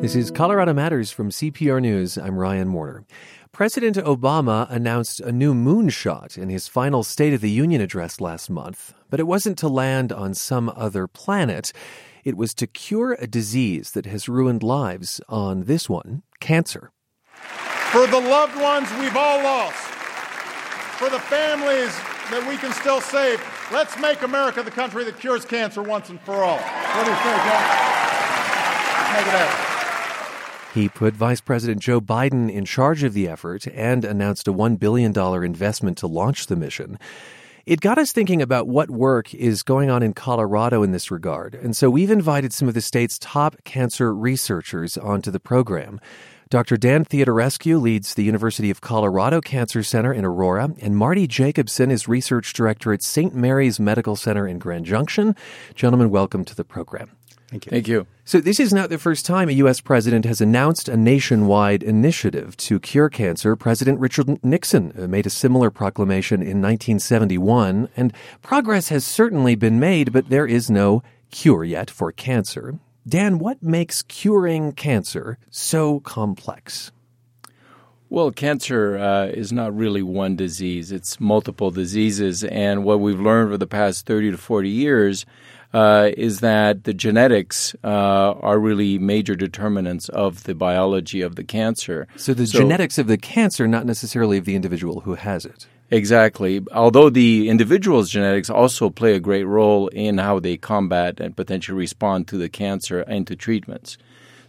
This is Colorado Matters from CPR News. I'm Ryan Warner. President Obama announced a new moonshot in his final State of the Union address last month, but it wasn't to land on some other planet. It was to cure a disease that has ruined lives on this one cancer. For the loved ones we've all lost, for the families that we can still save, let's make America the country that cures cancer once and for all. What do you think, John? Make it happen. He put Vice President Joe Biden in charge of the effort and announced a $1 billion investment to launch the mission. It got us thinking about what work is going on in Colorado in this regard. And so we've invited some of the state's top cancer researchers onto the program. Dr. Dan Theodorescu leads the University of Colorado Cancer Center in Aurora, and Marty Jacobson is research director at St. Mary's Medical Center in Grand Junction. Gentlemen, welcome to the program. Thank you. Thank you. So, this is not the first time a U.S. president has announced a nationwide initiative to cure cancer. President Richard Nixon uh, made a similar proclamation in 1971, and progress has certainly been made, but there is no cure yet for cancer. Dan, what makes curing cancer so complex? Well, cancer uh, is not really one disease, it's multiple diseases. And what we've learned over the past 30 to 40 years uh, is that the genetics uh, are really major determinants of the biology of the cancer. So, the so, genetics of the cancer, not necessarily of the individual who has it. Exactly. Although the individual's genetics also play a great role in how they combat and potentially respond to the cancer and to treatments.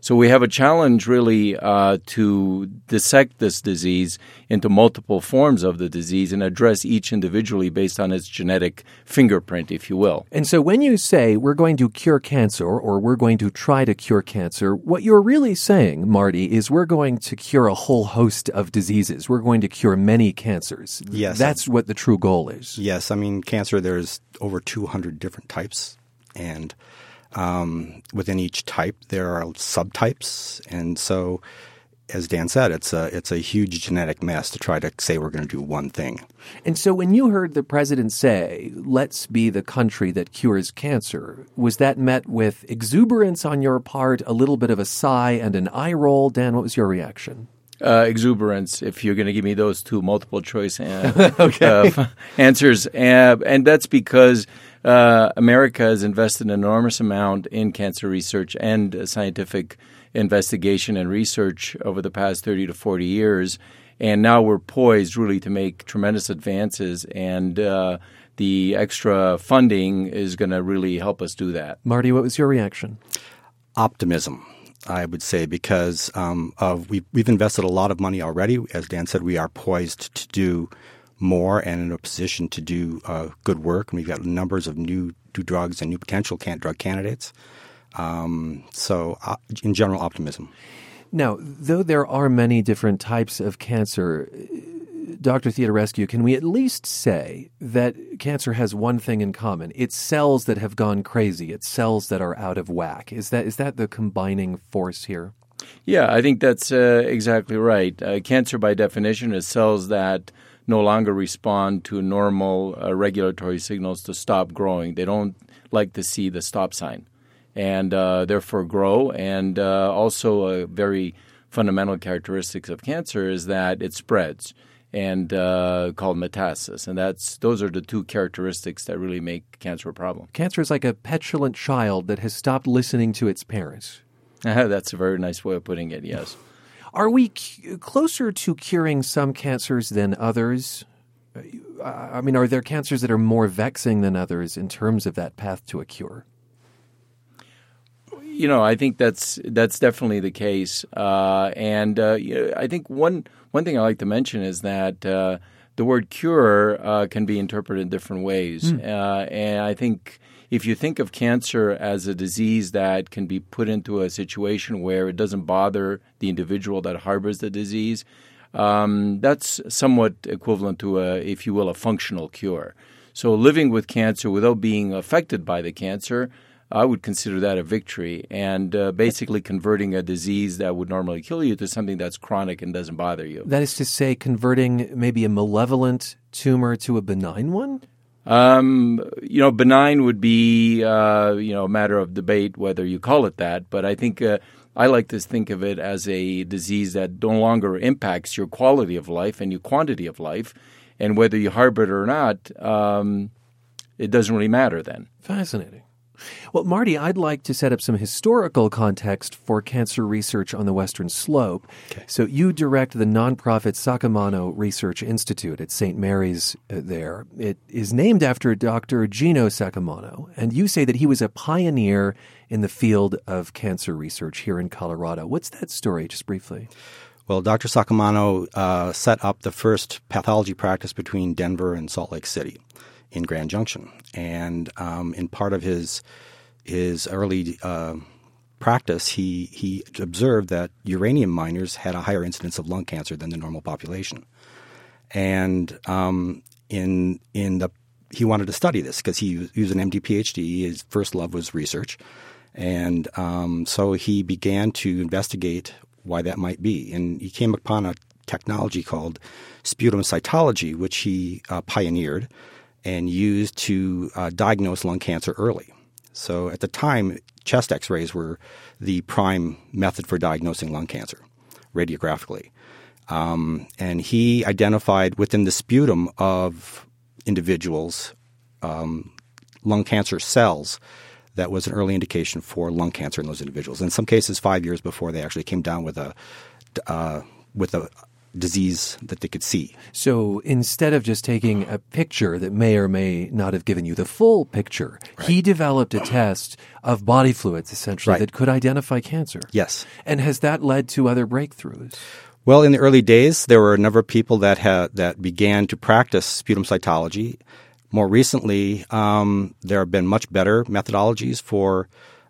So we have a challenge really uh, to dissect this disease into multiple forms of the disease and address each individually based on its genetic fingerprint, if you will. And so when you say we're going to cure cancer or we're going to try to cure cancer, what you're really saying, Marty, is we're going to cure a whole host of diseases. We're going to cure many cancers. Yes. That's what the true goal is. Yes. I mean, cancer, there's over 200 different types. And um, within each type, there are subtypes, and so, as Dan said, it's a it's a huge genetic mess to try to say we're going to do one thing. And so, when you heard the president say, "Let's be the country that cures cancer," was that met with exuberance on your part, a little bit of a sigh, and an eye roll? Dan, what was your reaction? Uh, exuberance if you're going to give me those two multiple choice uh, okay. uh, answers. and that's because uh, America has invested an enormous amount in cancer research and scientific investigation and research over the past 30 to 40 years. And now we're poised really to make tremendous advances. And uh, the extra funding is going to really help us do that. Marty, what was your reaction? Optimism. I would say because um, of we've, we've invested a lot of money already. As Dan said, we are poised to do more and in a position to do uh, good work. And we've got numbers of new, new drugs and new potential can- drug candidates. Um, so, uh, in general, optimism. Now, though there are many different types of cancer, Dr. Theodorescu, can we at least say that cancer has one thing in common? It's cells that have gone crazy. It's cells that are out of whack. Is that is that the combining force here? Yeah, I think that's uh, exactly right. Uh, cancer, by definition, is cells that no longer respond to normal uh, regulatory signals to stop growing. They don't like to see the stop sign and uh, therefore grow. And uh, also, a very fundamental characteristics of cancer is that it spreads and uh, called metastasis. And that's those are the two characteristics that really make cancer a problem. Cancer is like a petulant child that has stopped listening to its parents. that's a very nice way of putting it. Yes. Are we c- closer to curing some cancers than others? Uh, I mean, are there cancers that are more vexing than others in terms of that path to a cure? You know, I think that's that's definitely the case, uh, and uh, I think one one thing I like to mention is that uh, the word cure uh, can be interpreted in different ways, mm. and I think if you think of cancer as a disease that can be put into a situation where it doesn't bother the individual that harbors the disease, um, that's somewhat equivalent to a, if you will, a functional cure. So living with cancer without being affected by the cancer, I would consider that a victory, and uh, basically converting a disease that would normally kill you to something that's chronic and doesn't bother you. That is to say, converting maybe a malevolent tumor to a benign one? Um, you know, benign would be uh, you know a matter of debate whether you call it that, but I think uh, I like to think of it as a disease that no longer impacts your quality of life and your quantity of life, and whether you harbor it or not, um, it doesn't really matter then. Fascinating. Well, Marty, I'd like to set up some historical context for cancer research on the Western Slope. Okay. So, you direct the nonprofit Saccomanno Research Institute at St. Mary's uh, there. It is named after Dr. Gino Saccomanno, and you say that he was a pioneer in the field of cancer research here in Colorado. What's that story, just briefly? Well, Dr. Saccomanno uh, set up the first pathology practice between Denver and Salt Lake City in Grand Junction, and um, in part of his his early uh, practice, he he observed that uranium miners had a higher incidence of lung cancer than the normal population, and um, in in the he wanted to study this because he, he was an MD PhD. His first love was research, and um, so he began to investigate why that might be, and he came upon a technology called sputum cytology, which he uh, pioneered and used to uh, diagnose lung cancer early. So at the time, chest x rays were the prime method for diagnosing lung cancer radiographically. Um, and he identified within the sputum of individuals um, lung cancer cells that was an early indication for lung cancer in those individuals. In some cases, five years before they actually came down with a uh, with a disease that they could see. So instead of just taking a picture that may or may not have given you the full picture, right. he developed a test of body fluids essentially right. that could identify cancer. Yes. And has that led to other breakthroughs? Well, in the early days, there were a number of people that had that began to practice sputum cytology. More recently, um, there have been much better methodologies for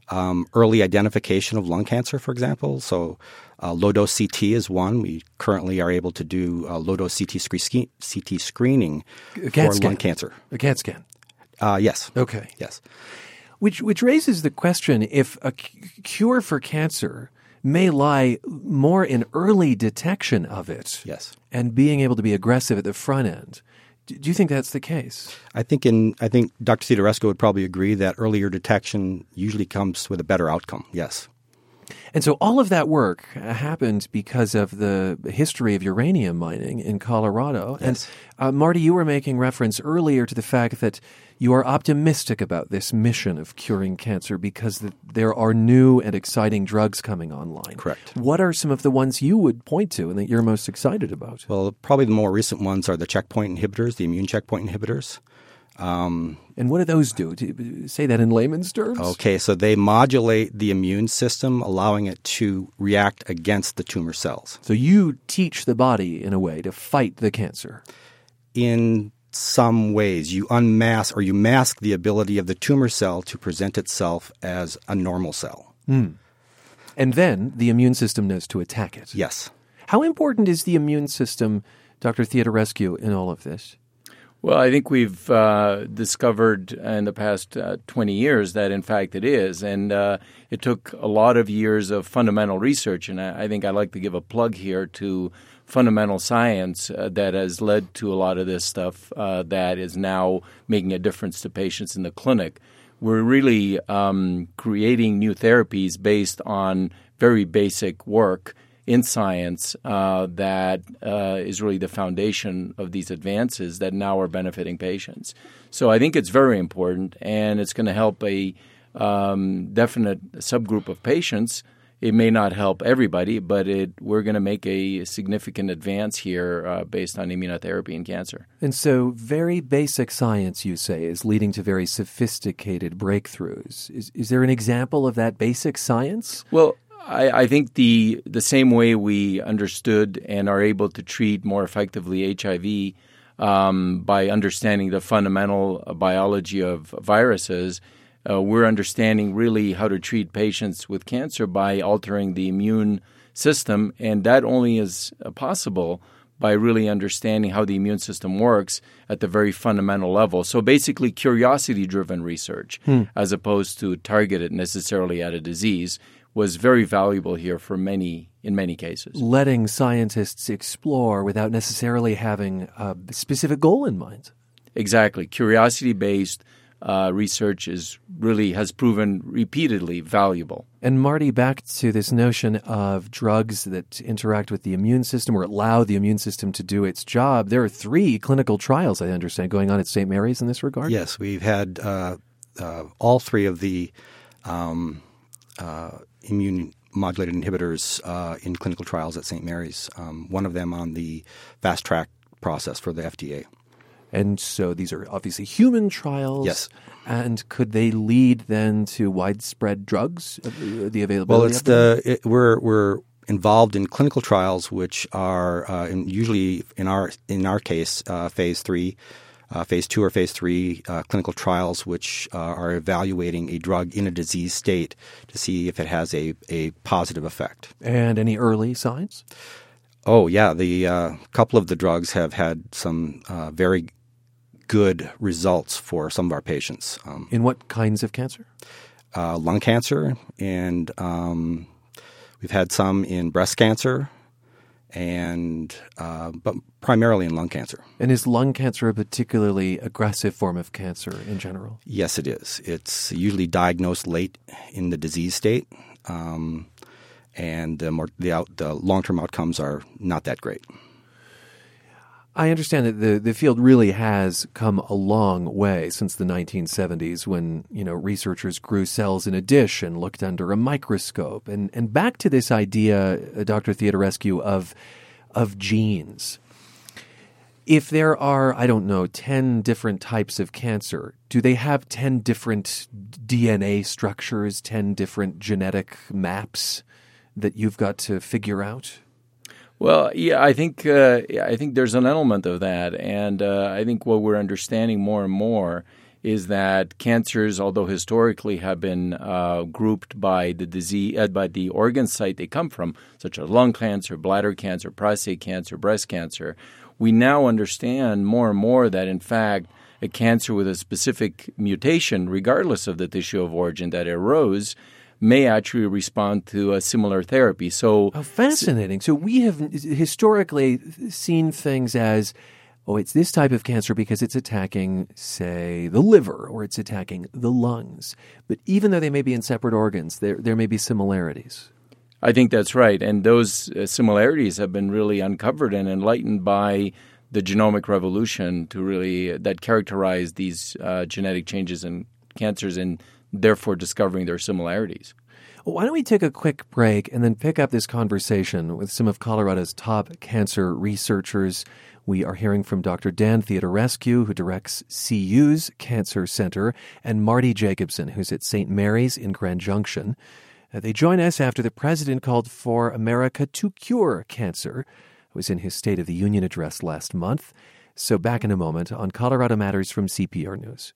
um, early identification of lung cancer, for example. So, uh, low dose CT is one. We currently are able to do uh, low dose CT, screen, CT screening for scan. lung cancer. A CAT scan. Uh, yes. Okay. Yes. Which which raises the question: if a c- cure for cancer may lie more in early detection of it, yes, and being able to be aggressive at the front end. Do you think that's the case? I think in I think Dr. Theodorescu would probably agree that earlier detection usually comes with a better outcome. Yes. And so all of that work happened because of the history of uranium mining in Colorado. Yes. And uh, Marty, you were making reference earlier to the fact that you are optimistic about this mission of curing cancer because the, there are new and exciting drugs coming online. Correct. What are some of the ones you would point to and that you're most excited about? Well, probably the more recent ones are the checkpoint inhibitors, the immune checkpoint inhibitors. Um, and what do those do? say that in layman's terms. Okay, so they modulate the immune system, allowing it to react against the tumor cells. So you teach the body in a way to fight the cancer. In some ways, you unmask or you mask the ability of the tumor cell to present itself as a normal cell. Mm. And then the immune system knows to attack it. Yes. How important is the immune system, Dr. Theodorescu, in all of this? Well, I think we've uh, discovered in the past uh, 20 years that, in fact, it is. And uh, it took a lot of years of fundamental research. And I, I think I'd like to give a plug here to fundamental science uh, that has led to a lot of this stuff uh, that is now making a difference to patients in the clinic. We're really um, creating new therapies based on very basic work in science uh, that uh, is really the foundation of these advances that now are benefiting patients. So I think it's very important, and it's going to help a um, definite subgroup of patients. It may not help everybody, but it, we're going to make a significant advance here uh, based on immunotherapy in cancer. And so, very basic science, you say, is leading to very sophisticated breakthroughs. Is, is there an example of that basic science? Well, I, I, think the the same way we understood and are able to treat more effectively HIV um, by understanding the fundamental biology of viruses, uh, we're understanding really how to treat patients with cancer by altering the immune system, and that only is possible by really understanding how the immune system works at the very fundamental level. So basically, curiosity driven research hmm. as opposed to targeted necessarily at a disease was very valuable here for many in many cases. Letting scientists explore without necessarily having a specific goal in mind. Exactly. Curiosity based uh, research is really has proven repeatedly valuable. And Marty, back to this notion of drugs that interact with the immune system or allow the immune system to do its job. There are three clinical trials, I understand, going on at St. Mary's in this regard. Yes, we've had uh, uh, all three of the um, uh, immune modulated inhibitors uh, in clinical trials at St. Mary's. Um, one of them on the fast track process for the FDA. And so these are obviously human trials. Yes. And could they lead then to widespread drugs, uh, the availability? Well, it's the it, we're we're involved in clinical trials, which are uh, in, usually in our in our case uh, phase three. Uh, phase two or phase three uh, clinical trials, which uh, are evaluating a drug in a disease state to see if it has a, a positive effect. And any early signs? Oh, yeah. The uh, couple of the drugs have had some uh, very good results for some of our patients. Um, In what kinds of cancer? uh, lung cancer, and um, we've had some in breast cancer, and uh, but primarily in lung cancer. And is lung cancer a particularly aggressive form of cancer in general? Yes, it is. It's usually diagnosed late in the disease state, um, and the, more, the, out, the long-term outcomes are not that great. I understand that the, the field really has come a long way since the 1970s when, you know, researchers grew cells in a dish and looked under a microscope. And, and back to this idea, uh, Dr. Theodorescu, of, of genes. If there are, I don't know, 10 different types of cancer, do they have 10 different DNA structures, 10 different genetic maps that you've got to figure out? Well, yeah, I think uh, I think there's an element of that, and uh, I think what we're understanding more and more is that cancers, although historically have been uh, grouped by the disease uh, by the organ site they come from, such as lung cancer, bladder cancer, prostate cancer, breast cancer, we now understand more and more that in fact a cancer with a specific mutation, regardless of the tissue of origin that arose, may actually respond to a similar therapy. So, Oh, fascinating. So we have historically seen things as, oh, it's this type of cancer because it's attacking, say, the liver or it's attacking the lungs. But even though they may be in separate organs, there, there may be similarities. I think that's right. And those uh, similarities have been really uncovered and enlightened by the genomic revolution to really that characterize these uh, genetic changes in cancers and therefore discovering their similarities. Why don't we take a quick break and then pick up this conversation with some of Colorado's top cancer researchers? We are hearing from Dr. Dan Theodorescu, who directs CU's Cancer Center, and Marty Jacobson, who's at St. Mary's in Grand Junction. Uh, they join us after the president called for America to cure cancer. It was in his State of the Union address last month. So, back in a moment on Colorado Matters from CPR News.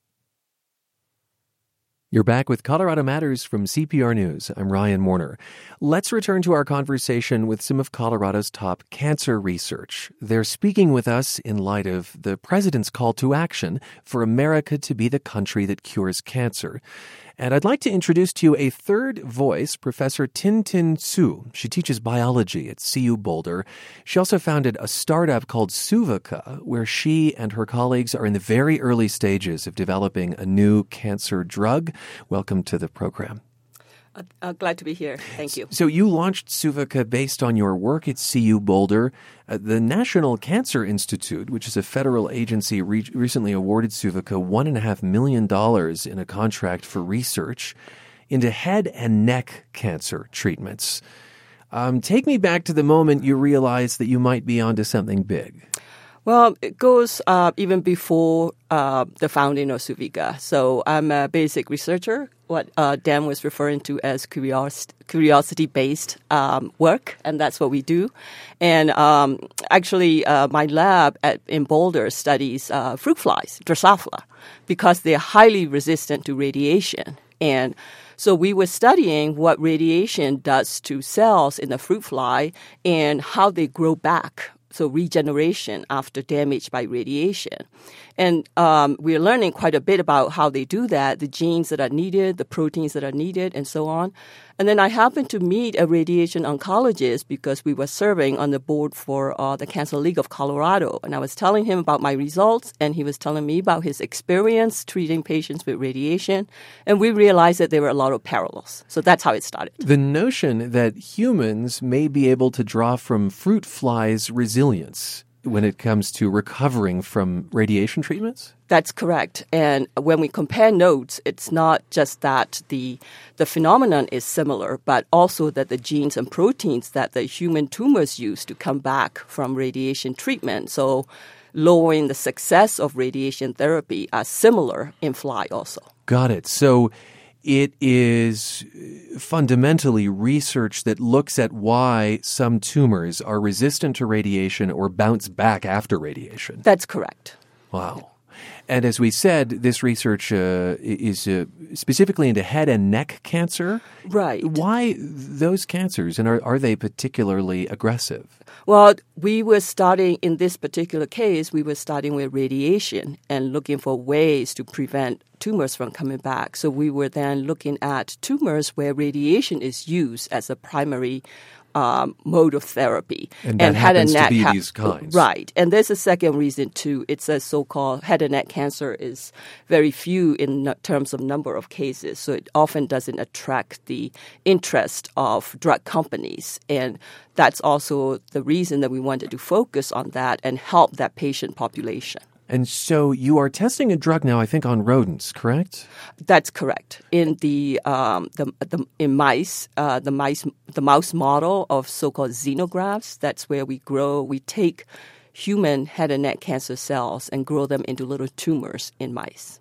You're back with Colorado Matters from CPR News. I'm Ryan Warner. Let's return to our conversation with some of Colorado's top cancer research. They're speaking with us in light of the president's call to action for America to be the country that cures cancer. And I'd like to introduce to you a third voice, Professor Tin Tin Su. She teaches biology at CU Boulder. She also founded a startup called Suvica, where she and her colleagues are in the very early stages of developing a new cancer drug. Welcome to the program. Uh, uh, glad to be here. Thank you. So you launched Suvica based on your work at CU Boulder. Uh, the National Cancer Institute, which is a federal agency, re- recently awarded Suvica one and a half million dollars in a contract for research into head and neck cancer treatments. Um, take me back to the moment you realized that you might be onto something big. Well, it goes uh, even before uh, the founding of Suvica. So I'm a basic researcher, what uh, Dan was referring to as curiosity based um, work, and that's what we do. And um, actually, uh, my lab at, in Boulder studies uh, fruit flies, Drosophila, because they're highly resistant to radiation. And so we were studying what radiation does to cells in the fruit fly and how they grow back so regeneration after damage by radiation. And um, we're learning quite a bit about how they do that, the genes that are needed, the proteins that are needed, and so on. And then I happened to meet a radiation oncologist because we were serving on the board for uh, the Cancer League of Colorado. And I was telling him about my results, and he was telling me about his experience treating patients with radiation. And we realized that there were a lot of parallels. So that's how it started. The notion that humans may be able to draw from fruit flies' resilience when it comes to recovering from radiation treatments? That's correct. And when we compare notes, it's not just that the the phenomenon is similar, but also that the genes and proteins that the human tumors use to come back from radiation treatment, so lowering the success of radiation therapy, are similar in fly also. Got it. So it is fundamentally research that looks at why some tumors are resistant to radiation or bounce back after radiation. That's correct. Wow. And as we said, this research uh, is uh, specifically into head and neck cancer. Right. Why those cancers, and are, are they particularly aggressive? Well, we were starting in this particular case, we were starting with radiation and looking for ways to prevent tumors from coming back. So we were then looking at tumors where radiation is used as a primary um, mode of therapy. And, that head and neck ha- these kinds. Right. And there's a second reason too. It's a so-called head and neck cancer is very few in n- terms of number of cases. So it often doesn't attract the interest of drug companies. And that's also the reason that we wanted to focus on that and help that patient population. And so you are testing a drug now, I think, on rodents, correct? That's correct. In the um, the, the in mice, uh, the mice the mouse model of so-called xenografts. That's where we grow. We take human head and neck cancer cells and grow them into little tumors in mice.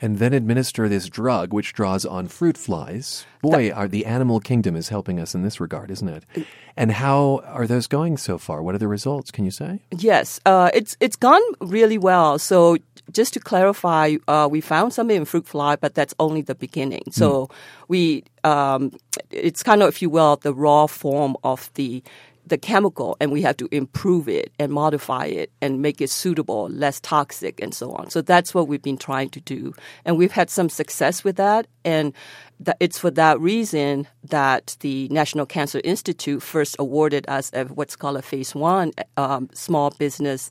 And then administer this drug, which draws on fruit flies. Boy, are the animal kingdom is helping us in this regard, isn't it? And how are those going so far? What are the results? Can you say? Yes, uh, it's it's gone really well. So just to clarify, uh, we found something in fruit fly, but that's only the beginning. So we um, it's kind of, if you will, the raw form of the the chemical, and we have to improve it and modify it and make it suitable, less toxic, and so on. So that's what we've been trying to do, and we've had some success with that. And that it's for that reason that the National Cancer Institute first awarded us a, what's called a Phase One um, Small Business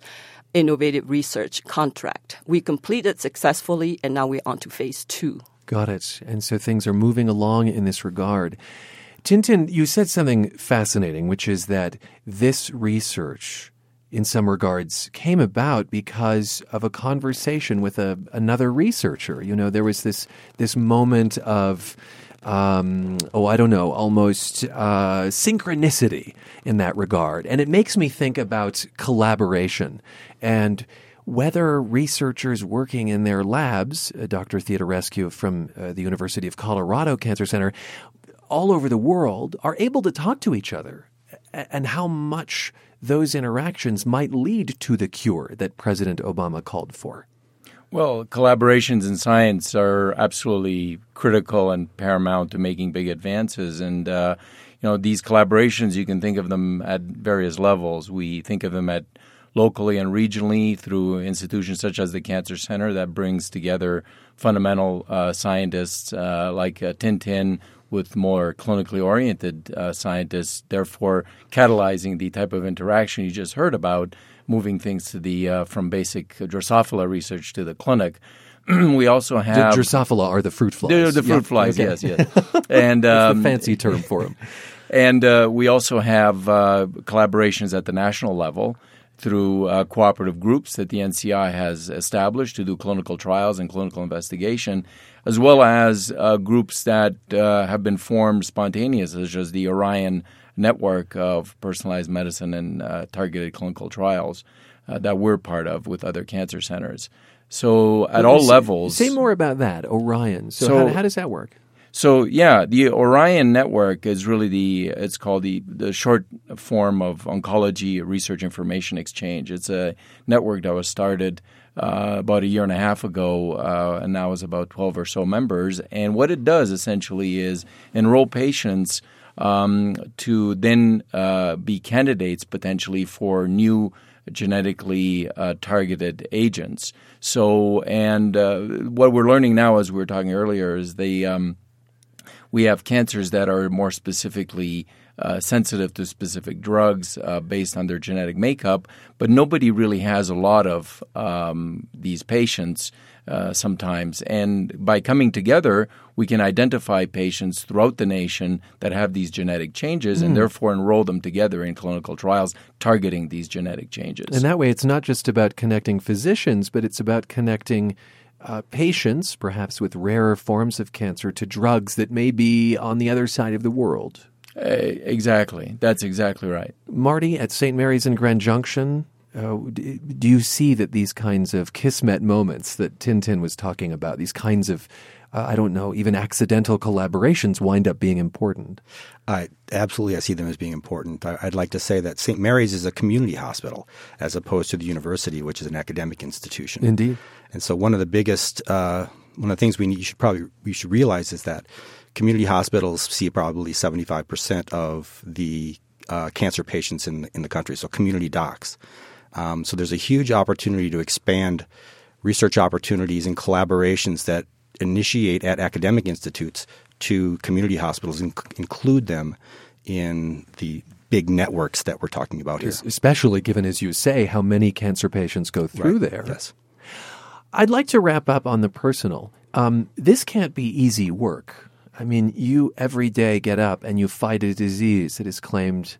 Innovative Research contract. We completed successfully, and now we're on to Phase Two. Got it. And so things are moving along in this regard. Tintin, you said something fascinating, which is that this research, in some regards, came about because of a conversation with a, another researcher. You know, there was this this moment of um, oh, I don't know, almost uh, synchronicity in that regard. And it makes me think about collaboration and whether researchers working in their labs, uh, Dr. Theodorescu from uh, the University of Colorado Cancer Center, all over the world, are able to talk to each other and how much those interactions might lead to the cure that President Obama called for. Well, collaborations in science are absolutely critical and paramount to making big advances. And, uh, you know, these collaborations, you can think of them at various levels. We think of them at locally and regionally through institutions such as the Cancer Center that brings together fundamental uh, scientists uh, like uh, Tintin with more clinically oriented uh, scientists, therefore catalyzing the type of interaction you just heard about, moving things to the uh, from basic Drosophila research to the clinic. we also The have Drosophila are the fruit flies. the, the fruit Yeah, flies, okay. yes, yes, and um, the fancy term for them. and uh, we also have uh, collaborations at the national level through uh, cooperative groups that the NCI has established to do clinical trials and clinical investigation, as well as uh, groups that uh, have been formed spontaneously, such as the ORIEN network of personalized medicine and uh, targeted clinical trials uh, that we're part of with other cancer centers. So, at all Say- levels, Say more about that, ORIEN. So, So- how, how does that work? so yeah, the ORIEN network is really the it's called the the short form of oncology research information exchange. It's a network that was started uh, about a year and a half ago, uh, and now is about twelve or so members. And what it does essentially is enroll patients um, to then uh, be candidates potentially for new genetically uh, targeted agents. So, and uh, what we're learning now, as we were talking earlier, is the um, we have cancers that are more specifically uh, sensitive to specific drugs uh, based on their genetic makeup, but nobody really has a lot of um, these patients uh, sometimes. And by coming together, we can identify patients throughout the nation that have these genetic changes mm. and therefore enroll them together in clinical trials targeting these genetic changes. And that way, it's not just about connecting physicians, but it's about connecting. Uh, patients, perhaps with rarer forms of cancer, to drugs that may be on the other side of the world. Uh, exactly. That's exactly right. Marty, at St. Mary's in Grand Junction, uh, do you see that these kinds of kismet moments that Tintin was talking about, these kinds of, uh, I don't know, even accidental collaborations wind up being important? I absolutely I see them as being important. I, would like to say that St. Mary's is a community hospital as opposed to the university, which is an academic institution. Indeed. And so one of the biggest, uh, one of the things we need, you should probably we should realize is that community hospitals see probably 75% of the uh, cancer patients in, in the country, so community docs. Um, so there's a huge opportunity to expand research opportunities and collaborations that initiate at academic institutes to community hospitals and include them in the big networks that we're talking about here. Especially given, as you say, how many cancer patients go through right. there. Yes. I'd like to wrap up on the personal. Um, this can't be easy work. I mean, you every day get up and you fight a disease that has claimed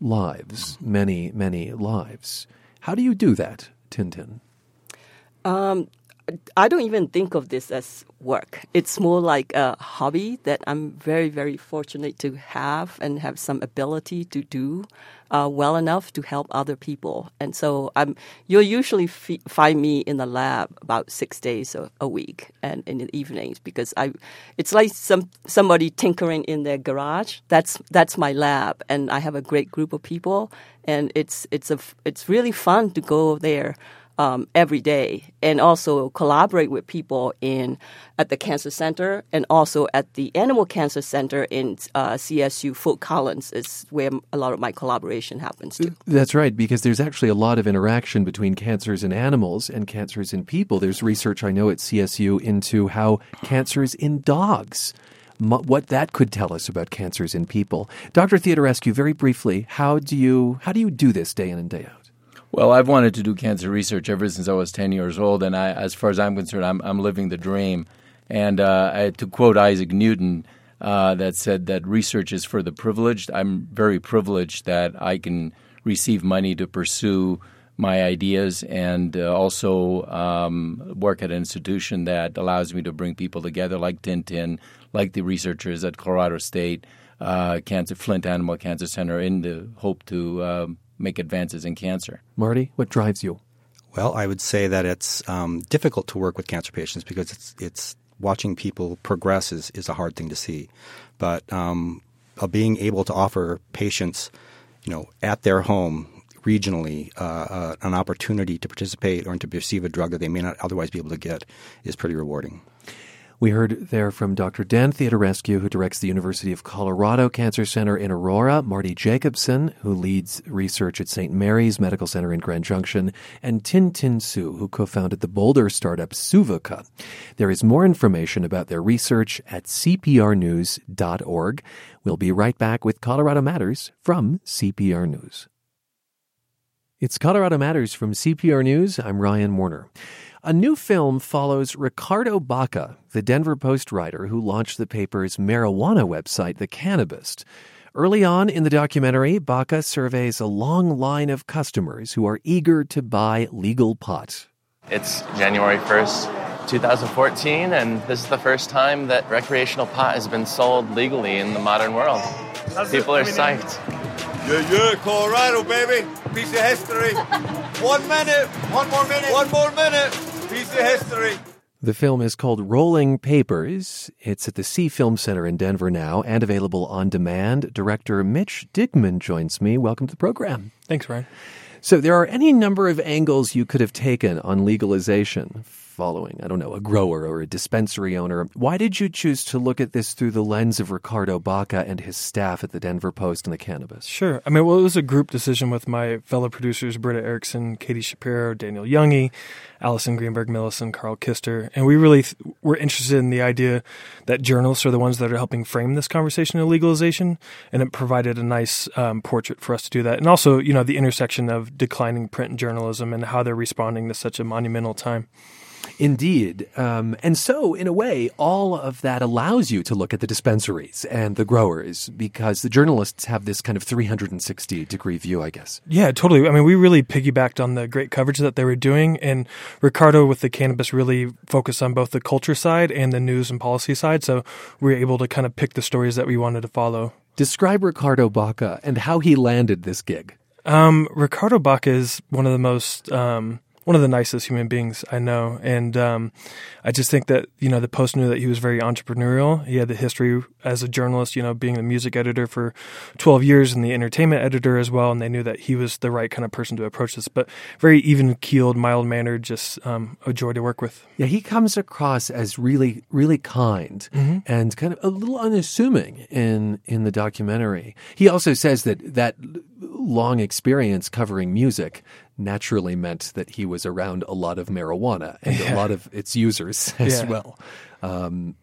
lives, many, many lives. How do you do that, Tintin? Um, I don't even think of this as work. It's more like a hobby that I'm very, very fortunate to have and have some ability to do uh, well enough to help other people. And so I'm, you'll usually f- find me in the lab about six days a, a, week and in the evenings because I, it's like some somebody tinkering in their garage. That's that's my lab, and I have a great group of people, and it's it's a it's really fun to go there um, every day and also collaborate with people in at the cancer center and also at the animal cancer center in uh, CSU Fort Collins is where a lot of my collaboration happens too. That's right because there's actually a lot of interaction between cancers in animals and cancers in people. There's research I know at CSU into how cancers in dogs what that could tell us about cancers in people. Dr. Theodorescu, very briefly, how do you how do you do this day in and day out? Well, I've wanted to do cancer research ever since I was 10 years old, and I, as far as I'm concerned, I'm, I'm living the dream. And uh, I, to quote Isaac Newton, uh, that said that research is for the privileged. I'm very privileged that I can receive money to pursue my ideas and uh, also um, work at an institution that allows me to bring people together, like Tintin, like the researchers at Colorado State uh, Cancer Flint Animal Cancer Center, in the hope to um, make advances in cancer. Marty, what drives you? Well, I would say that it's um, difficult to work with cancer patients because it's it's watching people progress is, is a hard thing to see. But um, uh, being able to offer patients, you know, at their home regionally uh, uh, an opportunity to participate or to receive a drug that they may not otherwise be able to get is pretty rewarding. We heard there from Dr. Dan Theodorescu, who directs the University of Colorado Cancer Center in Aurora, Marty Jacobson, who leads research at St. Mary's Medical Center in Grand Junction, and Tin Tin Su, who co-founded the Boulder startup Suvica. There is more information about their research at cprnews.org. We'll be right back with Colorado Matters from CPR News. It's Colorado Matters from CPR News. I'm Ryan Warner. A new film follows Ricardo Baca, the Denver Post writer who launched the paper's marijuana website, The Cannabist. Early on in the documentary, Baca surveys a long line of customers who are eager to buy legal pot. It's January 1st, 2014, and this is the first time that recreational pot has been sold legally in the modern world. People are psyched. Yeah, yeah, Colorado, baby. Piece of history. One minute. One more minute. One more minute. Piece of history. The film is called Rolling Papers. It's at the Sie FilmCenter in Denver now and available on demand. Director Mitch Dickman joins me. Welcome to the program. Thanks, Ryan. So, there are any number of angles you could have taken on legalization following, I don't know, a grower or a dispensary owner. Why did you choose to look at this through the lens of Ricardo Baca and his staff at the Denver Post and the Cannabist? Sure. I mean, well, it was a group decision with my fellow producers, Britta Erickson, Katie Shapiro, Daniel Junge, Allison Greenberg Millison, Carl Kister. And we really th- were interested in the idea that journalists are the ones that are helping frame this conversation of legalization. And it provided a nice um, portrait for us to do that. And also, you know, the intersection of declining print journalism and how they're responding to such a monumental time. Indeed. Um, and so, in a way, all of that allows you to look at the dispensaries and the growers because the journalists have this kind of 360 degree view, I guess. Yeah, totally. I mean, we really piggybacked on the great coverage that they were doing. And Ricardo with the Cannabist really focused on both the culture side and the news and policy side. So we were able to kind of pick the stories that we wanted to follow. Describe Ricardo Baca and how he landed this gig. Um, Ricardo Baca is one of the most um, one of the nicest human beings I know. And um, I just think that, you know, the Post knew that he was very entrepreneurial. He had the history as a journalist, you know, being the music editor for 12 years and the entertainment editor as well. And they knew that he was the right kind of person to approach this. But very even keeled, mild mannered, just um, a joy to work with. Yeah, he comes across as really, really kind mm-hmm. and kind of a little unassuming in in the documentary. He also says that that long experience covering music naturally meant that he was around a lot of marijuana and yeah. a lot of its users as yeah. well. Um,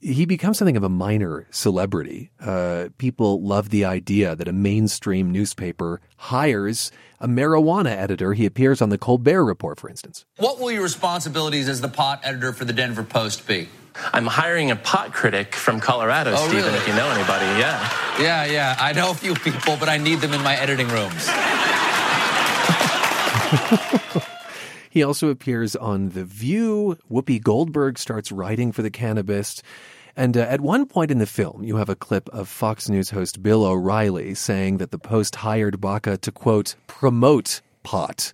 he becomes something of a minor celebrity. Uh, people love the idea that a mainstream newspaper hires a marijuana editor. He appears on the Colbert Report, for instance. What will your responsibilities as the pot editor for the Denver Post be? I'm hiring a pot critic from Colorado, oh, Stephen, really? if you know anybody. Yeah. Yeah, yeah. I know a few people, but I need them in my editing rooms. he also appears on The View. Whoopi Goldberg starts writing for The Cannabist. And uh, at one point in the film, you have a clip of Fox News host Bill O'Reilly saying that the Post hired Baca to, quote, promote pot.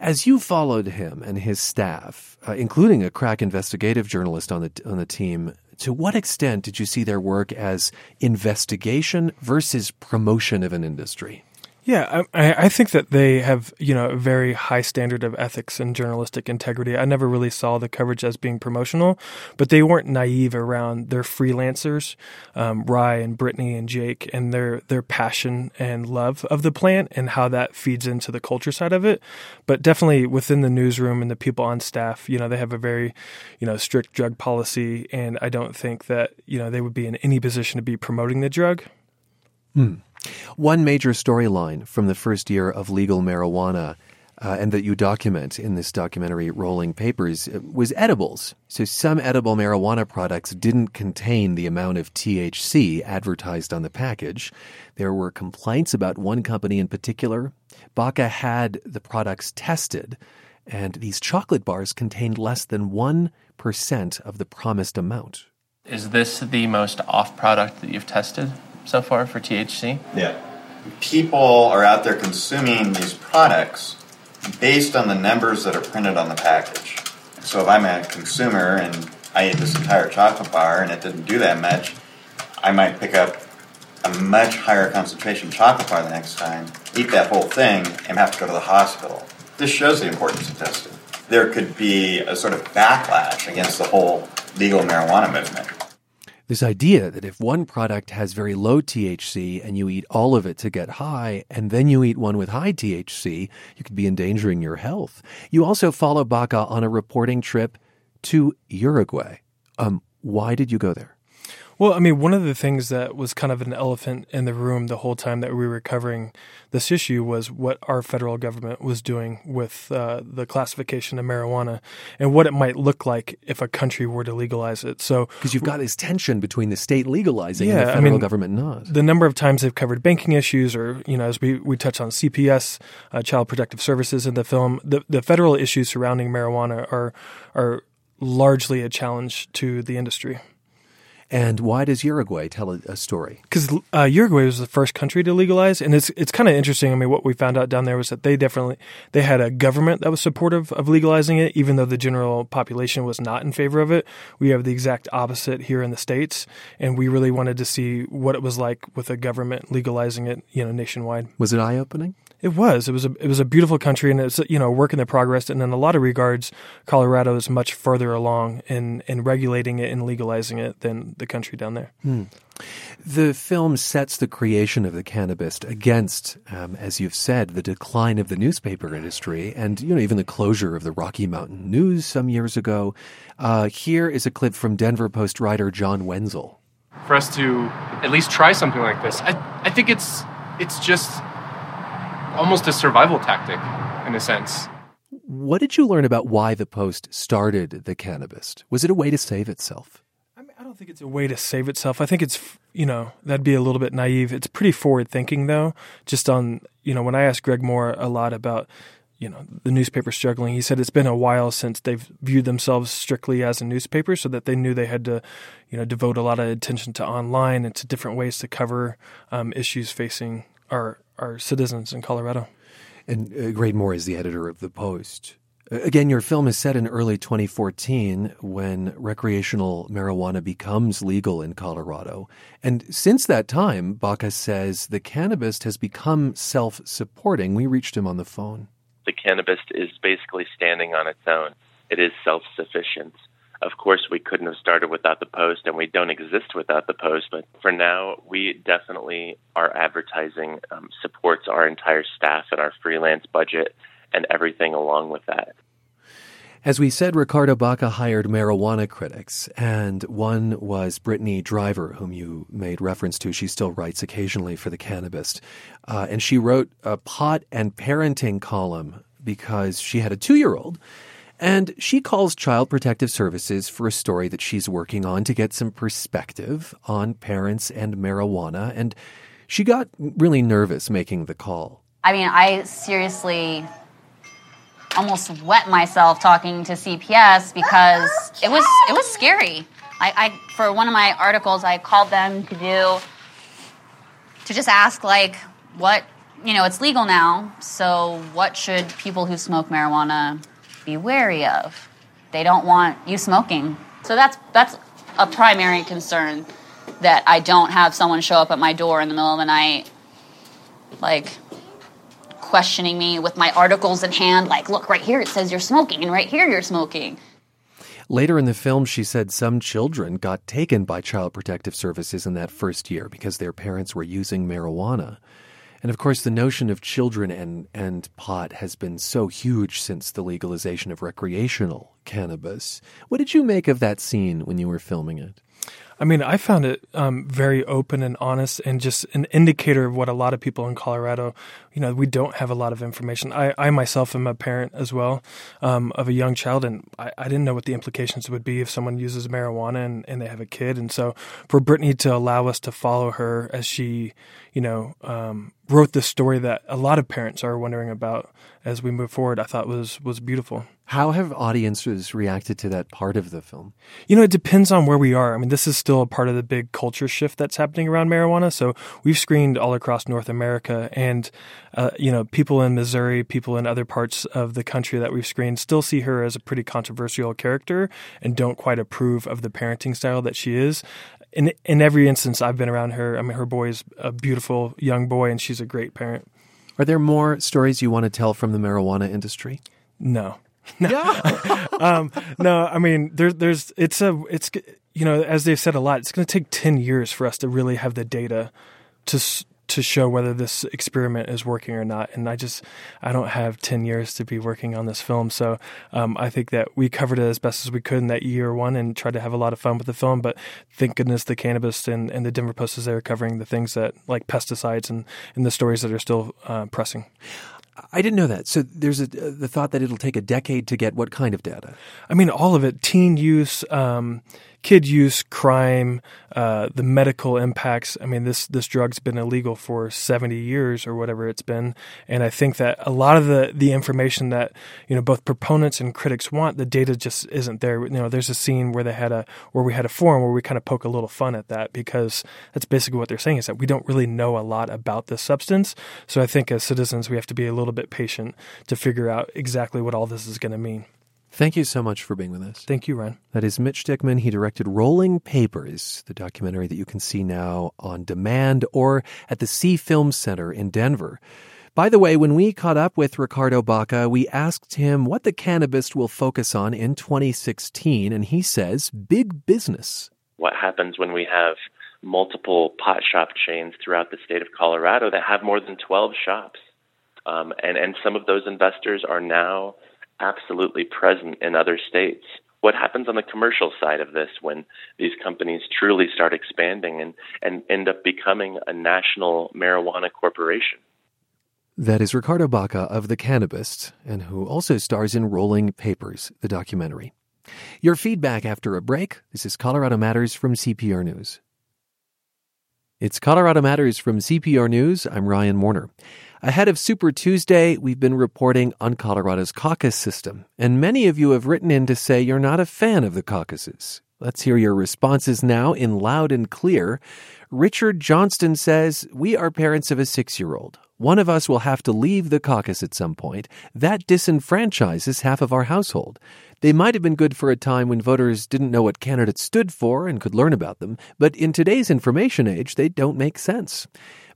As you followed him and his staff, uh, including a crack investigative journalist on the, on the team, to what extent did you see their work as investigation versus promotion of an industry? Yeah, I, I, think that they have you know a very high standard of ethics and journalistic integrity. I never really saw the coverage as being promotional, but they weren't naive around their freelancers, um, Rye and Brittany and Jake, and their their passion and love of the plant and how that feeds into the culture side of it. But definitely within the newsroom and the people on staff, you know, they have a very you know strict drug policy, and I don't think that you know they would be in any position to be promoting the drug. Hmm. One major storyline from the first year of legal marijuana, uh, and that you document in this documentary, Rolling Papers, uh, was edibles. So some edible marijuana products didn't contain the amount of THC advertised on the package. There were complaints about one company in particular. Baca had the products tested, and these chocolate bars contained less than 1% of the promised amount. Is this the most off product that you've tested? So far for THC? Yeah. People are out there consuming these products based on the numbers that are printed on the package. So if I'm a consumer and I ate this entire chocolate bar and it didn't do that much, I might pick up a much higher concentration chocolate bar the next time, eat that whole thing, and have to go to the hospital. This shows the importance of testing. There could be a sort of backlash against the whole legal marijuana movement this idea that if one product has very low THC and you eat all of it to get high, and then you eat one with high THC, you could be endangering your health. You also follow Baca on a reporting trip to Uruguay. Um, why did you go there? Well, I mean, one of the things that was kind of an elephant in the room the whole time that we were covering this issue was what our federal government was doing with uh, the classification of marijuana and what it might look like if a country were to legalize it. So, because you've got this tension between the state legalizing yeah, and the federal I mean, government not. The number of times they've covered banking issues, or you know, as we we touch on CPS, uh, Child Protective Services in the film, the the federal issues surrounding marijuana are are largely a challenge to the industry. And why does Uruguay tell a, a story? Because uh, Uruguay was the first country to legalize, and it's it's kind of interesting. I mean, what we found out down there was that they definitely they had a government that was supportive of legalizing it, even though the general population was not in favor of it. We have the exact opposite here in the states, and we really wanted to see what it was like with a government legalizing it, you know, nationwide. Was it eye opening? It was. It was a it was a beautiful country, and it's you know a work in the progress. And in a lot of regards, Colorado is much further along in in regulating it and legalizing it than the country down there. Hmm. The film sets the creation of the Cannabist against, um, as you've said, the decline of the newspaper industry, and you know even the closure of the Rocky Mountain News some years ago. Uh, here is a clip from Denver Post writer John Wenzel. For us to at least try something like this, I I think it's it's just almost a survival tactic in a sense. What did you learn about why the Post started the Cannabist? Was it a way to save itself? I, mean, I don't think it's a way to save itself. I think it's, you know, that'd be a little bit naive. It's pretty forward thinking, though. Just on, you know, when I asked Greg Moore a lot about, you know, the newspaper struggling, he said it's been a while since they've viewed themselves strictly as a newspaper so that they knew they had to, you know, devote a lot of attention to online and to different ways to cover um, issues facing our, our citizens in Colorado. And uh, Greg Moore is the editor of The Post. Uh, again, your film is set in early 2014 when recreational marijuana becomes legal in Colorado. And since that time, Baca says the cannabis has become self supporting. We reached him on the phone. The Cannabist is basically standing on its own, it is self sufficient. Of course, we couldn't have started without the Post, and we don't exist without the Post. But for now, we definitely our advertising um, supports our entire staff and our freelance budget and everything along with that. As we said, Ricardo Baca hired marijuana critics, and one was Brittany Driver, whom you made reference to. She still writes occasionally for The Cannabist. Uh, and she wrote a pot and parenting column because she had a two year old and she calls Child Protective Services for a story that she's working on to get some perspective on parents and marijuana. And she got really nervous making the call. I mean, I seriously almost wet myself talking to CPS because it was it was scary. I, I for one of my articles, I called them to do to just ask like what you know it's legal now. So what should people who smoke marijuana be wary of. They don't want you smoking. So that's that's a primary concern that I don't have someone show up at my door in the middle of the night like questioning me with my articles in hand like look right here it says you're smoking and right here you're smoking. Later in the film, she said some children got taken by Child Protective Services in that first year because their parents were using marijuana. And of course, the notion of children and, and pot has been so huge since the legalization of recreational cannabis. What did you make of that scene when you were filming it? I mean, I found it um, very open and honest, and just an indicator of what a lot of people in Colorado, you know, we don't have a lot of information. I, I myself am a parent as well um, of a young child, and I, I, didn't know what the implications would be if someone uses marijuana and, and, they have a kid. And so, for Brittany to allow us to follow her as she, you know, um, wrote the story that a lot of parents are wondering about as we move forward, I thought was was beautiful. How have audiences reacted to that part of the film? You know, it depends on where we are. I mean, this is still a part of the big culture shift that's happening around marijuana. So we've screened all across North America, and uh, you know, people in Missouri, people in other parts of the country that we've screened still see her as a pretty controversial character and don't quite approve of the parenting style that she is in in every instance I've been around her, I mean, her boy is a beautiful young boy, and she's a great parent. Are there more stories you want to tell from the marijuana industry? No. No, um, no. I mean, there's, there's, it's a, it's, you know, as they've said a lot, it's going to take ten years for us to really have the data to to show whether this experiment is working or not. And I just, I don't have 10 years to be working on this film. So um, I think that we covered it as best as we could in that year one and tried to have a lot of fun with the film. But thank goodness the Cannabist and, and the Denver Post is there covering the things that, like pesticides and, and the stories that are still uh, pressing. I didn't know that. So there's a, the thought that it'll take a decade to get what kind of data? I mean, all of it teen use, um, kid use, crime, uh, the medical impacts. I mean, this this drug's been illegal for 70 years or whatever it's been, and I think that a lot of the the information that you know both proponents and critics want, the data just isn't there. You know, there's a scene where they had a where we had a forum where we kind of poke a little fun at that because that's basically what they're saying is that we don't really know a lot about this substance. So I think as citizens, we have to be a little bit patient to figure out exactly what all this is going to mean. Thank you so much for being with us. Thank you, Ron. That is Mitch Dickman. He directed Rolling Papers, the documentary that you can see now on demand or at the Sie FilmCenter in Denver. By the way, when we caught up with Ricardo Baca, we asked him what the Cannabist will focus on in 2016, and he says big business. What happens when we have multiple pot shop chains throughout the state of Colorado that have more than 12 shops? Um, and, and some of those investors are now absolutely present in other states. What happens on the commercial side of this when these companies truly start expanding and, and end up becoming a national marijuana corporation? That is Ricardo Baca of The Cannabist, and who also stars in Rolling Papers, the documentary. Your feedback after a break. This is Colorado Matters from CPR News. It's Colorado Matters from CPR News. I'm Ryan Warner. Ahead of Super Tuesday, we've been reporting on Colorado's caucus system, and many of you have written in to say you're not a fan of the caucuses. Let's hear your responses now in loud and clear. Richard Johnston says, We are parents of a six year old. One of us will have to leave the caucus at some point. That disenfranchises half of our household. They might have been good for a time when voters didn't know what candidates stood for and could learn about them, but in today's information age, they don't make sense.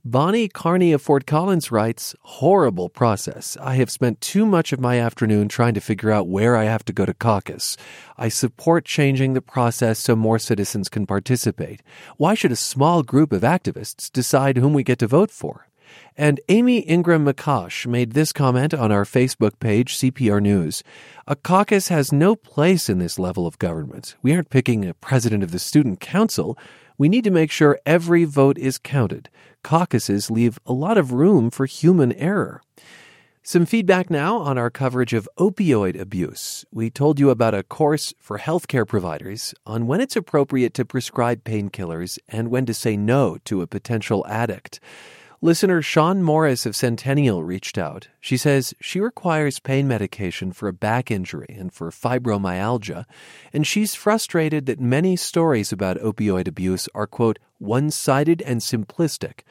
Bonnie Carney of Fort Collins writes, Horrible process. I have spent too much of my afternoon trying to figure out where I have to go to caucus. I support changing the process so more citizens can participate. Why should a small group of activists decide whom we get to vote for? And Amy Ingram McCosh made this comment on our Facebook page, CPR News. A caucus has no place in this level of government. We aren't picking a president of the student council. We need to make sure every vote is counted. Caucuses leave a lot of room for human error. Some feedback now on our coverage of opioid abuse. We told you about a course for healthcare providers on when it's appropriate to prescribe painkillers and when to say no to a potential addict. Listener Sean Morris of Centennial reached out. She says she requires pain medication for a back injury and for fibromyalgia, and she's frustrated that many stories about opioid abuse are, quote, one sided and simplistic.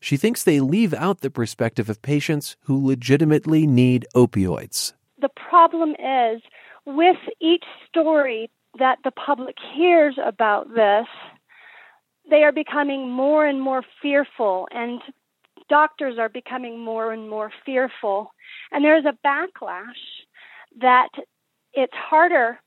She thinks they leave out the perspective of patients who legitimately need opioids. The problem is with each story that the public hears about this, they are becoming more and more fearful and doctors are becoming more and more fearful. And there's a backlash that it's harder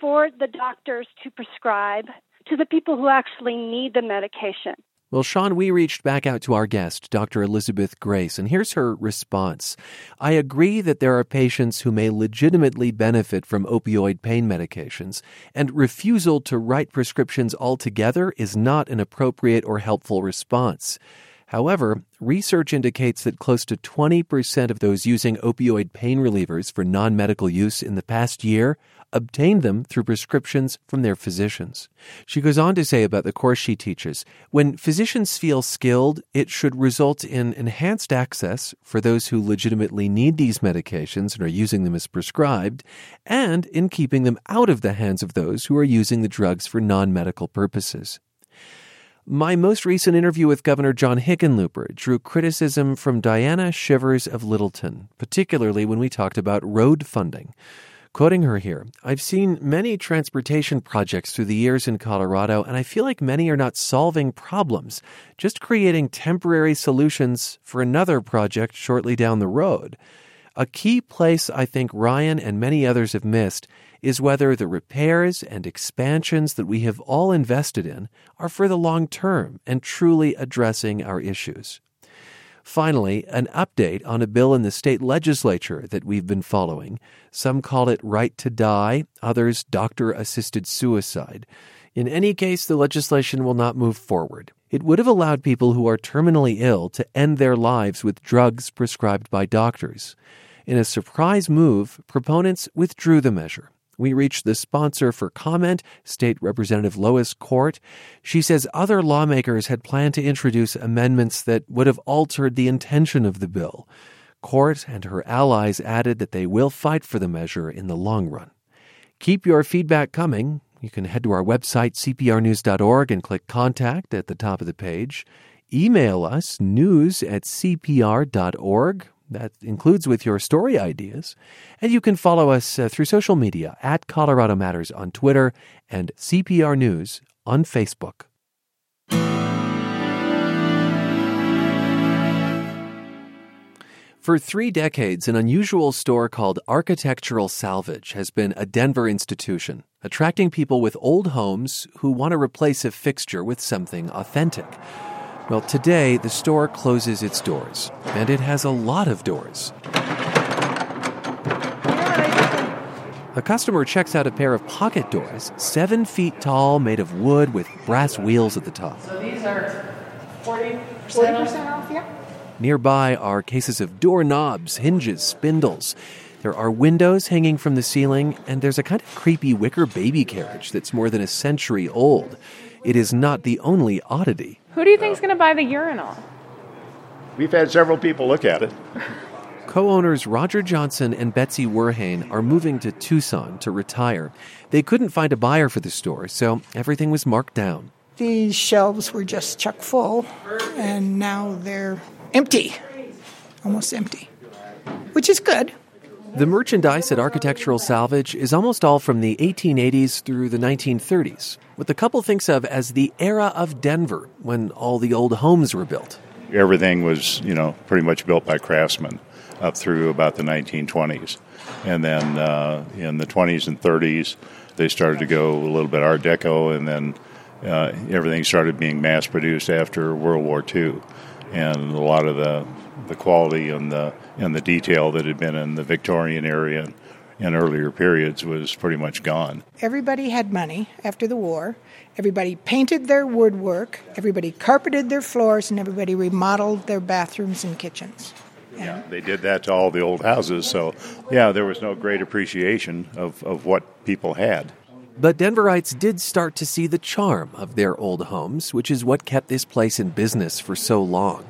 for the doctors to prescribe to the people who actually need the medication. Well, Sean, we reached back out to our guest, Dr. Elizabeth Grace, and here's her response. I agree that there are patients who may legitimately benefit from opioid pain medications, and refusal to write prescriptions altogether is not an appropriate or helpful response. However, research indicates that close to 20% of those using opioid pain relievers for non medical use in the past year obtained them through prescriptions from their physicians. She goes on to say about the course she teaches when physicians feel skilled, it should result in enhanced access for those who legitimately need these medications and are using them as prescribed, and in keeping them out of the hands of those who are using the drugs for non medical purposes. My most recent interview with Governor John Hickenlooper drew criticism from Diana Shivers of Littleton, particularly when we talked about road funding. Quoting her here, I've seen many transportation projects through the years in Colorado, and I feel like many are not solving problems, just creating temporary solutions for another project shortly down the road. A key place I think Ryan and many others have missed is whether the repairs and expansions that we have all invested in are for the long term and truly addressing our issues. Finally, an update on a bill in the state legislature that we've been following. Some call it right to die, others doctor assisted suicide. In any case, the legislation will not move forward. It would have allowed people who are terminally ill to end their lives with drugs prescribed by doctors. In a surprise move, proponents withdrew the measure. We reached the sponsor for comment, State Representative Lois Court. She says other lawmakers had planned to introduce amendments that would have altered the intention of the bill. Court and her allies added that they will fight for the measure in the long run. Keep your feedback coming. You can head to our website, cprnews.org, and click Contact at the top of the page. Email us, news at cpr.org. That includes with your story ideas. And you can follow us uh, through social media at Colorado Matters on Twitter and CPR News on Facebook. For three decades, an unusual store called Architectural Salvage has been a Denver institution, attracting people with old homes who want to replace a fixture with something authentic. Well, today, the store closes its doors, and it has a lot of doors. A customer checks out a pair of pocket doors, seven feet tall, made of wood with brass wheels at the top. So these are 40% 40% off, yeah. Nearby are cases of doorknobs, hinges, spindles. There are windows hanging from the ceiling, and there's a kind of creepy wicker baby carriage that's more than a century old. It is not the only oddity. Who do you think is uh, going to buy the urinal? We've had several people look at it. Co owners Roger Johnson and Betsy Werhane are moving to Tucson to retire. They couldn't find a buyer for the store, so everything was marked down. These shelves were just chuck full, and now they're empty, almost empty, which is good. The merchandise at Architectural Salvage is almost all from the 1880s through the 1930s, what the couple thinks of as the era of Denver when all the old homes were built. Everything was, you know, pretty much built by craftsmen up through about the 1920s. And then uh, in the 20s and 30s, they started to go a little bit Art Deco, and then uh, everything started being mass produced after World War II and a lot of the the quality and the and the detail that had been in the Victorian area in earlier periods was pretty much gone. Everybody had money after the war. Everybody painted their woodwork. Everybody carpeted their floors, and everybody remodeled their bathrooms and kitchens. Yeah, they did that to all the old houses. So, yeah, there was no great appreciation of, of what people had. But Denverites did start to see the charm of their old homes, which is what kept this place in business for so long.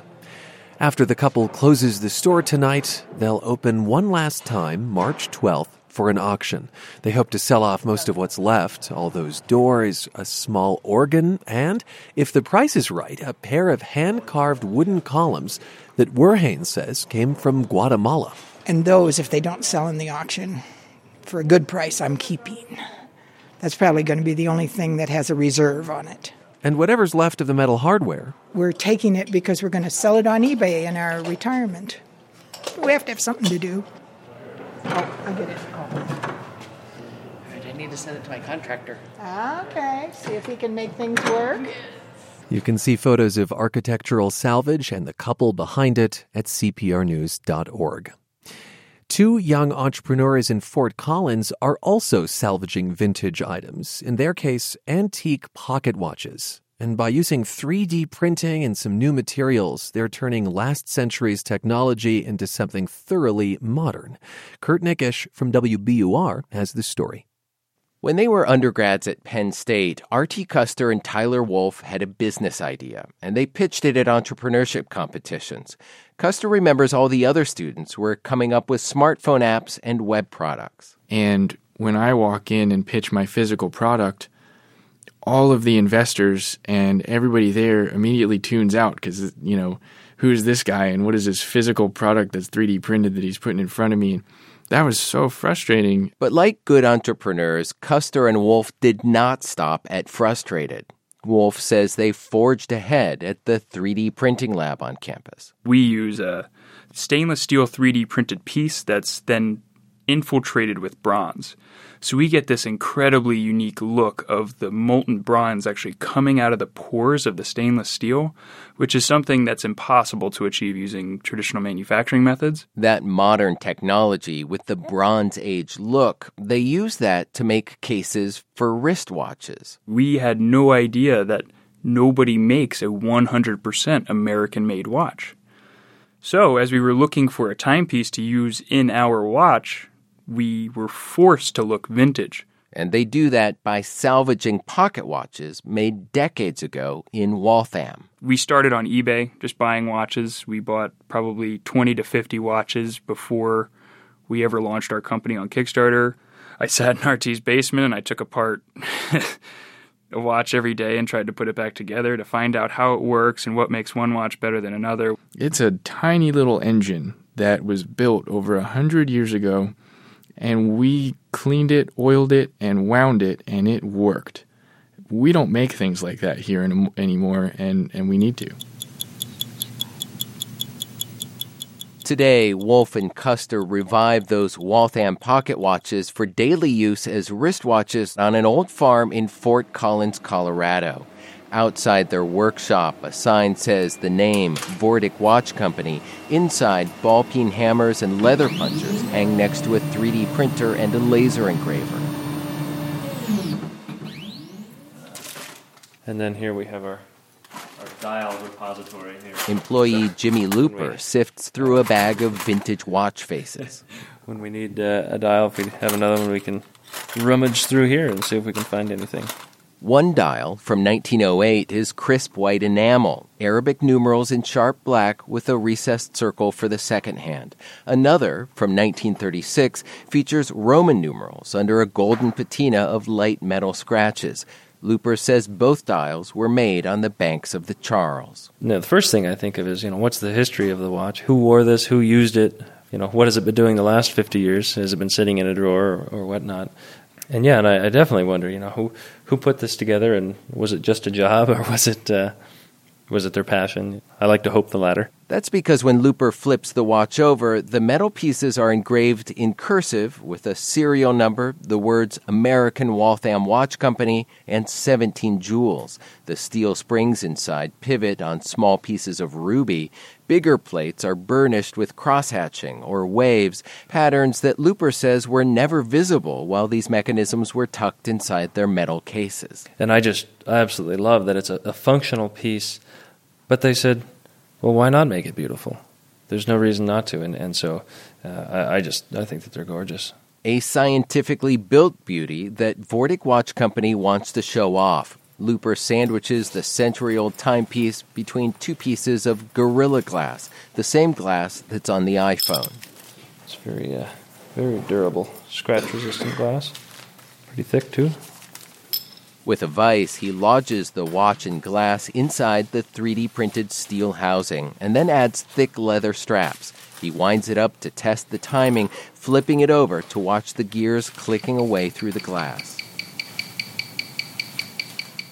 After the couple closes the store tonight, they'll open one last time, March 12th, for an auction. They hope to sell off most of what's left all those doors, a small organ, and, if the price is right, a pair of hand carved wooden columns that Werhane says came from Guatemala. And those, if they don't sell in the auction for a good price, I'm keeping. That's probably going to be the only thing that has a reserve on it. And whatever's left of the metal hardware. We're taking it because we're going to sell it on eBay in our retirement. We have to have something to do. Oh, I get it. Oh. I need to send it to my contractor. Okay, see if he can make things work. You can see photos of architectural salvage and the couple behind it at cprnews.org. Two young entrepreneurs in Fort Collins are also salvaging vintage items, in their case, antique pocket watches. And by using 3D printing and some new materials, they're turning last century's technology into something thoroughly modern. Kurt Nickisch from WBUR has the story. When they were undergrads at Penn State, R.T. Custer and Tyler Wolf had a business idea, and they pitched it at entrepreneurship competitions. Custer remembers all the other students were coming up with smartphone apps and web products. And when I walk in and pitch my physical product, all of the investors and everybody there immediately tunes out because, you know, who's this guy and what is this physical product that's 3D printed that he's putting in front of me? And That was so frustrating. But like good entrepreneurs, Custer and Wolf did not stop at frustrated. Wolf says they forged ahead at the 3D printing lab on campus. We use a stainless steel 3D printed piece that's then infiltrated with bronze. So we get this incredibly unique look of the molten bronze actually coming out of the pores of the stainless steel, which is something that's impossible to achieve using traditional manufacturing methods. That modern technology with the Bronze Age look, they use that to make cases for wristwatches. We had no idea that nobody makes a 100% American made watch. So, as we were looking for a timepiece to use in our watch, we were forced to look vintage. And they do that by salvaging pocket watches made decades ago in Waltham. We started on eBay just buying watches. We bought probably 20 to 50 watches before we ever launched our company on Kickstarter. I sat in RT's basement and I took apart a watch every day and tried to put it back together to find out how it works and what makes one watch better than another. It's a tiny little engine that was built over a hundred years ago and we cleaned it, oiled it, and wound it, and it worked. We don't make things like that here anymore, and, and we need to. Today, Wolf and Custer revived those Waltham pocket watches for daily use as wristwatches on an old farm in Fort Collins, Colorado. Outside their workshop, a sign says the name Vortic Watch Company. Inside, ball peen hammers and leather punchers hang next to a 3D printer and a laser engraver. And then here we have our, our dial repository here. Employee Jimmy Looper sifts through a bag of vintage watch faces. When we need uh, a dial, if we have another one, we can rummage through here and see if we can find anything. One dial from 1908 is crisp white enamel, Arabic numerals in sharp black with a recessed circle for the second hand. Another from 1936 features Roman numerals under a golden patina of light metal scratches. Looper says both dials were made on the banks of the Charles. Now, the first thing I think of is, you know, what's the history of the watch? Who wore this? Who used it? You know, what has it been doing the last 50 years? Has it been sitting in a drawer or, or whatnot? And yeah, and I, I, definitely wonder, you know, who who put this together, and was it just a job, or was it uh, was it their passion? I like to hope the latter. That's because when Looper flips the watch over, the metal pieces are engraved in cursive with a serial number, the words American Waltham Watch Company, and 17 jewels. The steel springs inside pivot on small pieces of ruby. Bigger plates are burnished with crosshatching or waves, patterns that Looper says were never visible while these mechanisms were tucked inside their metal cases. And I just I absolutely love that it's a, a functional piece, but they said well, why not make it beautiful? There's no reason not to, and and so uh, I, I just I think that they're gorgeous. A scientifically built beauty that Vortic Watch Company wants to show off. Looper sandwiches the century old timepiece between two pieces of Gorilla Glass, the same glass that's on the iPhone. It's very, uh, very durable, scratch resistant glass. Pretty thick, too. With a vise, he lodges the watch and glass inside the 3D printed steel housing and then adds thick leather straps. He winds it up to test the timing, flipping it over to watch the gears clicking away through the glass.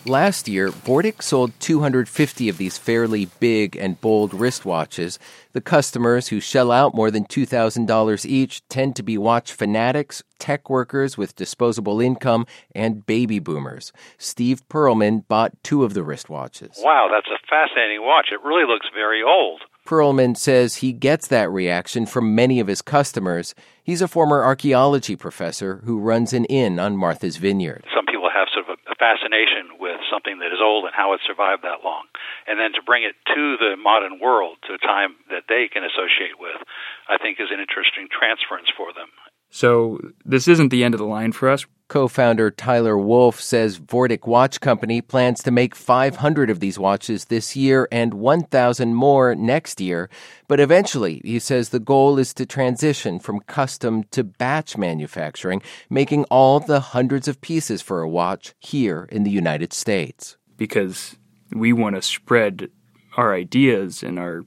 Last year, Vortic sold 250 of these fairly big and bold wristwatches. The customers who shell out more than $2,000 each tend to be watch fanatics, tech workers with disposable income, and baby boomers. Steve Perlman bought two of the wristwatches. Wow, that's a fascinating watch. It really looks very old. Perlman says he gets that reaction from many of his customers. He's a former archaeology professor who runs an inn on Martha's Vineyard. Some people have sort of a fascination with something that is old and how it survived that long. And then to bring it to the modern world, to a time that they can associate with, I think is an interesting transference for them. So this isn't the end of the line for us. Co founder Tyler Wolf says Vortic Watch Company plans to make 500 of these watches this year and 1,000 more next year. But eventually, he says the goal is to transition from custom to batch manufacturing, making all the hundreds of pieces for a watch here in the United States. Because we want to spread our ideas and our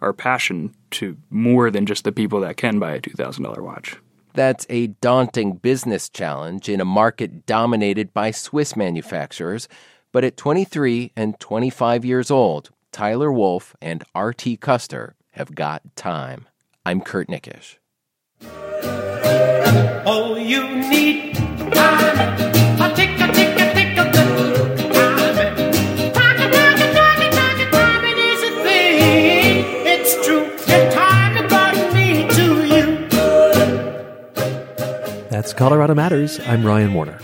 our passion to more than just the people that can buy a $2,000 watch. That's a daunting business challenge in a market dominated by Swiss manufacturers. But at 23 and 25 years old, Tyler Wolf and R.T. Custer have got time. I'm Kurt Nickisch. Oh, you need time. That's Colorado Matters. I'm Ryan Warner.